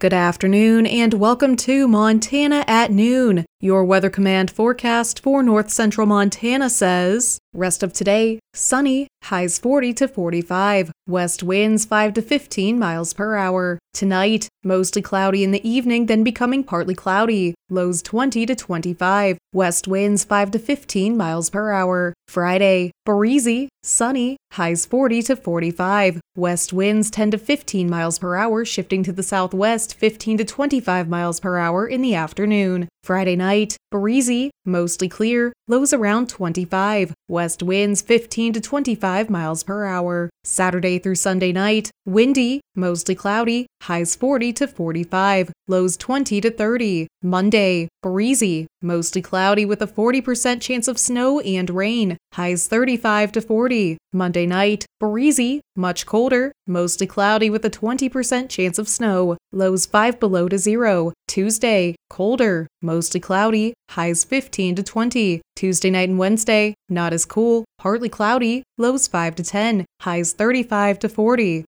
Good afternoon and welcome to Montana at Noon. Your Weather Command forecast for north central Montana says rest of today, sunny, highs 40 to 45, west winds 5 to 15 miles per hour. Tonight, mostly cloudy in the evening, then becoming partly cloudy, lows 20 to 25, west winds 5 to 15 miles per hour. Friday, breezy, sunny, highs 40 to 45, west winds 10 to 15 miles per hour, shifting to the southwest 15 to 25 miles per hour in the afternoon. Friday night, breezy, mostly clear, lows around 25, west winds 15 to 25 miles per hour. Saturday through Sunday night, windy, mostly cloudy, highs 40 to 45, lows 20 to 30. Monday, breezy, mostly cloudy with a 40% chance of snow and rain, highs 35 to 40. Monday night, breezy, much colder, mostly cloudy with a 20% chance of snow, lows 5 below to 0. Tuesday, colder, mostly cloudy, highs 15 to 20. Tuesday night and Wednesday, not as cool, partly cloudy, lows 5 to 10, highs 35 to 40.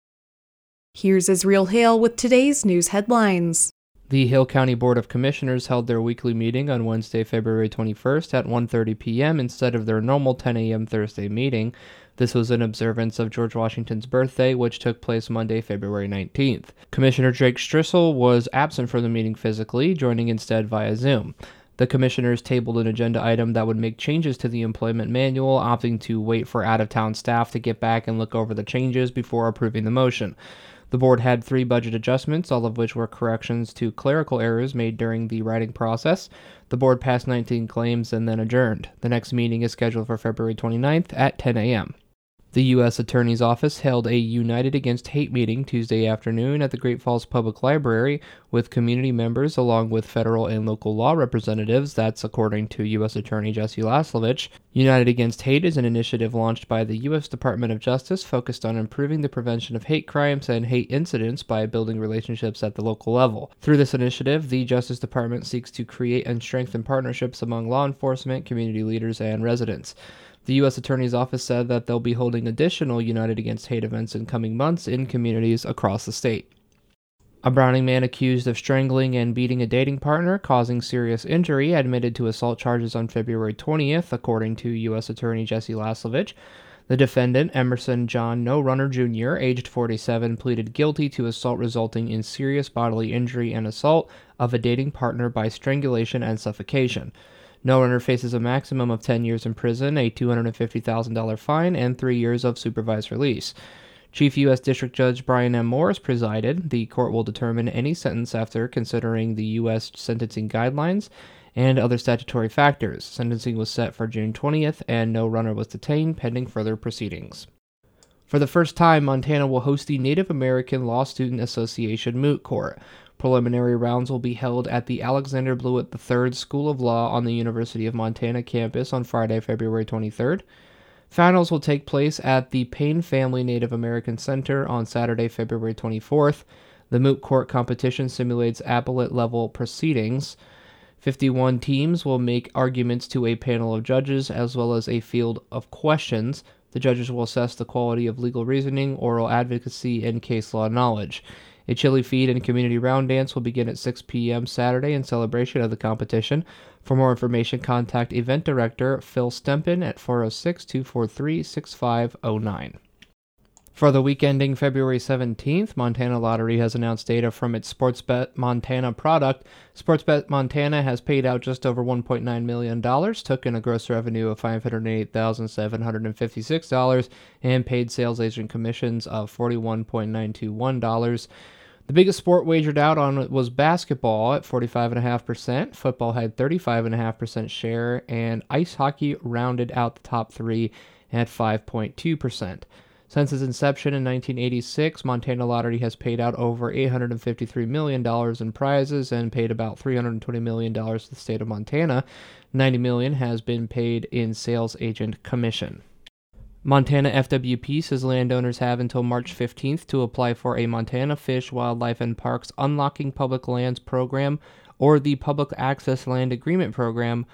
Here's Israel Hale with today's news headlines. The Hill County Board of Commissioners held their weekly meeting on Wednesday, February 21st at 1:30 p.m. instead of their normal 10 a.m. Thursday meeting. This was in observance of George Washington's birthday, which took place Monday, February 19th. Commissioner Drake Strissel was absent from the meeting physically, joining instead via Zoom. The commissioners tabled an agenda item that would make changes to the employment manual, opting to wait for out of town staff to get back and look over the changes before approving the motion. The board had three budget adjustments, all of which were corrections to clerical errors made during the writing process. The board passed 19 claims and then adjourned. The next meeting is scheduled for February 29th at 10 a.m. The U.S. Attorney's Office held a United Against Hate meeting Tuesday afternoon at the Great Falls Public Library with community members along with federal and local law representatives. That's according to U.S. Attorney Jesse Laslovich. United Against Hate is an initiative launched by the U.S. Department of Justice focused on improving the prevention of hate crimes and hate incidents by building relationships at the local level. Through this initiative, the Justice Department seeks to create and strengthen partnerships among law enforcement, community leaders, and residents. The U.S. Attorney's Office said that they'll be holding additional United Against Hate events in coming months in communities across the state. A Browning man accused of strangling and beating a dating partner, causing serious injury, admitted to assault charges on February 20th, according to U.S. Attorney Jesse Laslovich. The defendant, Emerson John No Runner Jr., aged 47, pleaded guilty to assault resulting in serious bodily injury and assault of a dating partner by strangulation and suffocation. No runner faces a maximum of 10 years in prison, a $250,000 fine, and three years of supervised release. Chief U.S. District Judge Brian M. Morris presided. The court will determine any sentence after considering the U.S. sentencing guidelines and other statutory factors. Sentencing was set for June 20th, and no runner was detained pending further proceedings. For the first time, Montana will host the Native American Law Student Association Moot Court. Preliminary rounds will be held at the Alexander Blewett III School of Law on the University of Montana campus on Friday, February 23rd. Finals will take place at the Payne Family Native American Center on Saturday, February 24th. The moot court competition simulates appellate level proceedings. 51 teams will make arguments to a panel of judges as well as a field of questions. The judges will assess the quality of legal reasoning, oral advocacy, and case law knowledge. A chili feed and community round dance will begin at 6 p.m. Saturday in celebration of the competition. For more information, contact event director Phil Stempin at 406 243 6509. For the week ending February 17th, Montana Lottery has announced data from its Sportsbet Montana product. Sportsbet Montana has paid out just over $1.9 million, took in a gross revenue of $508,756, and paid sales agent commissions of $41.921. The biggest sport wagered out on was basketball at 45.5%. Football had 35.5% share, and ice hockey rounded out the top three at 5.2%. Since its inception in 1986, Montana Lottery has paid out over $853 million in prizes and paid about $320 million to the state of Montana. $90 million has been paid in sales agent commission. Montana FWP says landowners have until March 15th to apply for a Montana Fish, Wildlife, and Parks Unlocking Public Lands Program or the Public Access Land Agreement Program.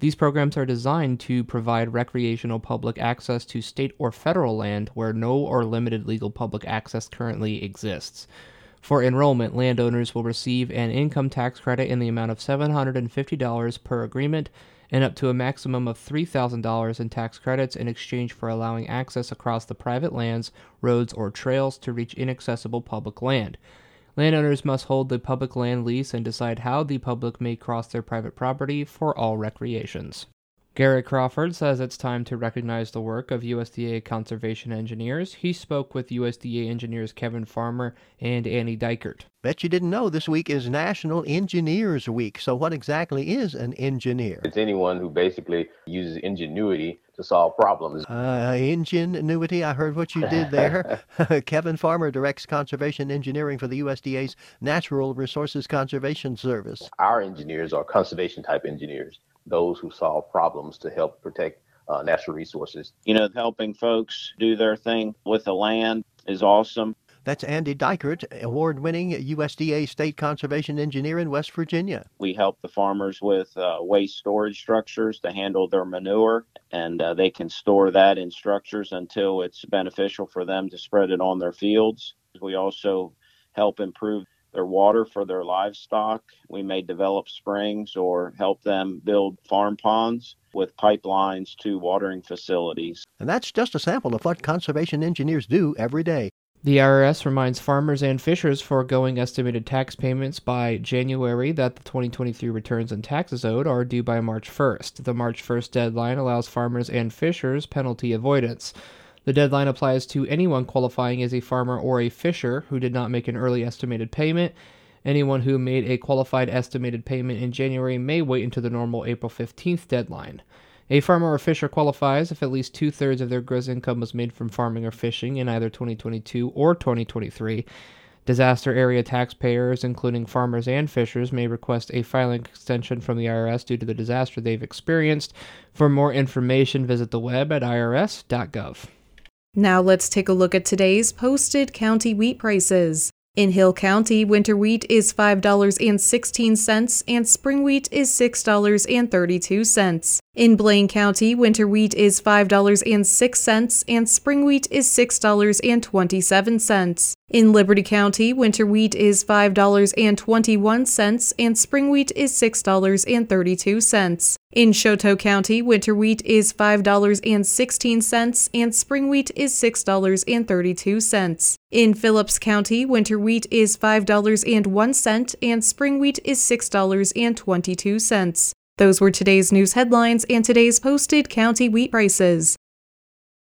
These programs are designed to provide recreational public access to state or federal land where no or limited legal public access currently exists. For enrollment, landowners will receive an income tax credit in the amount of $750 per agreement and up to a maximum of $3,000 in tax credits in exchange for allowing access across the private lands, roads, or trails to reach inaccessible public land. Landowners must hold the public land lease and decide how the public may cross their private property for all recreations. Garrett Crawford says it's time to recognize the work of USDA conservation engineers. He spoke with USDA engineers Kevin Farmer and Annie Dykert. Bet you didn't know this week is National Engineers Week. So, what exactly is an engineer? It's anyone who basically uses ingenuity to solve problems. Uh, ingenuity, I heard what you did there. Kevin Farmer directs conservation engineering for the USDA's Natural Resources Conservation Service. Our engineers are conservation type engineers those who solve problems to help protect uh, natural resources. You know, helping folks do their thing with the land is awesome. That's Andy Dykert, award winning USDA State Conservation Engineer in West Virginia. We help the farmers with uh, waste storage structures to handle their manure, and uh, they can store that in structures until it's beneficial for them to spread it on their fields. We also help improve their water for their livestock. We may develop springs or help them build farm ponds with pipelines to watering facilities. And that's just a sample of what conservation engineers do every day. The IRS reminds farmers and fishers foregoing estimated tax payments by January that the 2023 returns and taxes owed are due by March 1st. The March 1st deadline allows farmers and fishers penalty avoidance. The deadline applies to anyone qualifying as a farmer or a fisher who did not make an early estimated payment. Anyone who made a qualified estimated payment in January may wait until the normal April 15th deadline. A farmer or fisher qualifies if at least two thirds of their gross income was made from farming or fishing in either 2022 or 2023. Disaster area taxpayers, including farmers and fishers, may request a filing extension from the IRS due to the disaster they've experienced. For more information, visit the web at irs.gov. Now let's take a look at today's posted county wheat prices. In Hill County, winter wheat is $5.16 and spring wheat is $6.32. In Blaine County, winter wheat is $5.06 and spring wheat is $6.27. In Liberty County, winter wheat is $5.21 and spring wheat is $6.32. In Chouteau County, winter wheat is $5.16 and spring wheat is $6.32. In Phillips County, winter wheat is $5.01 and spring wheat is $6.22. Those were today's news headlines and today's posted county wheat prices.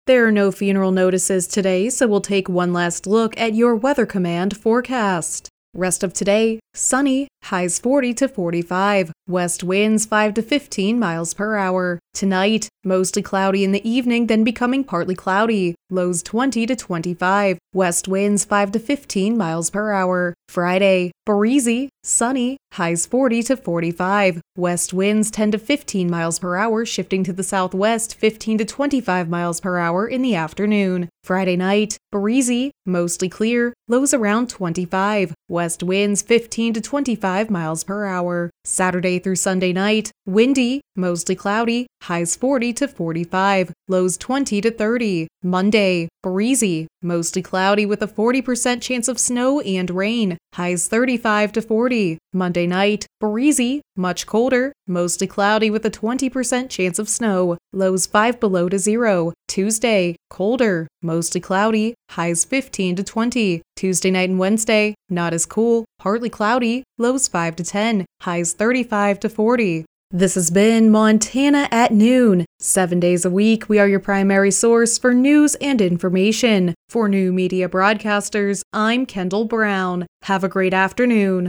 There are no funeral notices today, so we'll take one last look at your Weather Command forecast. Rest of today, sunny, highs 40 to 45, west winds 5 to 15 miles per hour. Tonight, mostly cloudy in the evening, then becoming partly cloudy, lows 20 to 25, west winds 5 to 15 miles per hour. Friday, breezy, sunny, highs 40 to 45, west winds 10 to 15 miles per hour, shifting to the southwest 15 to 25 miles per hour in the afternoon. Friday night, breezy, mostly clear, lows around 25, west winds 15 to 25 miles per hour. Saturday through Sunday night, windy, mostly cloudy, highs 40 to 45, lows 20 to 30. Monday, breezy, mostly cloudy with a 40% chance of snow and rain, highs 35 to 40. Monday night, breezy, much colder, mostly cloudy with a 20% chance of snow, lows 5 below to 0. Tuesday, colder, mostly cloudy, highs 15 to 20. Tuesday night and Wednesday, not as cool, partly cloudy, lows 5 to 10, highs 35 to 40. This has been Montana at Noon. Seven days a week, we are your primary source for news and information. For new media broadcasters, I'm Kendall Brown. Have a great afternoon.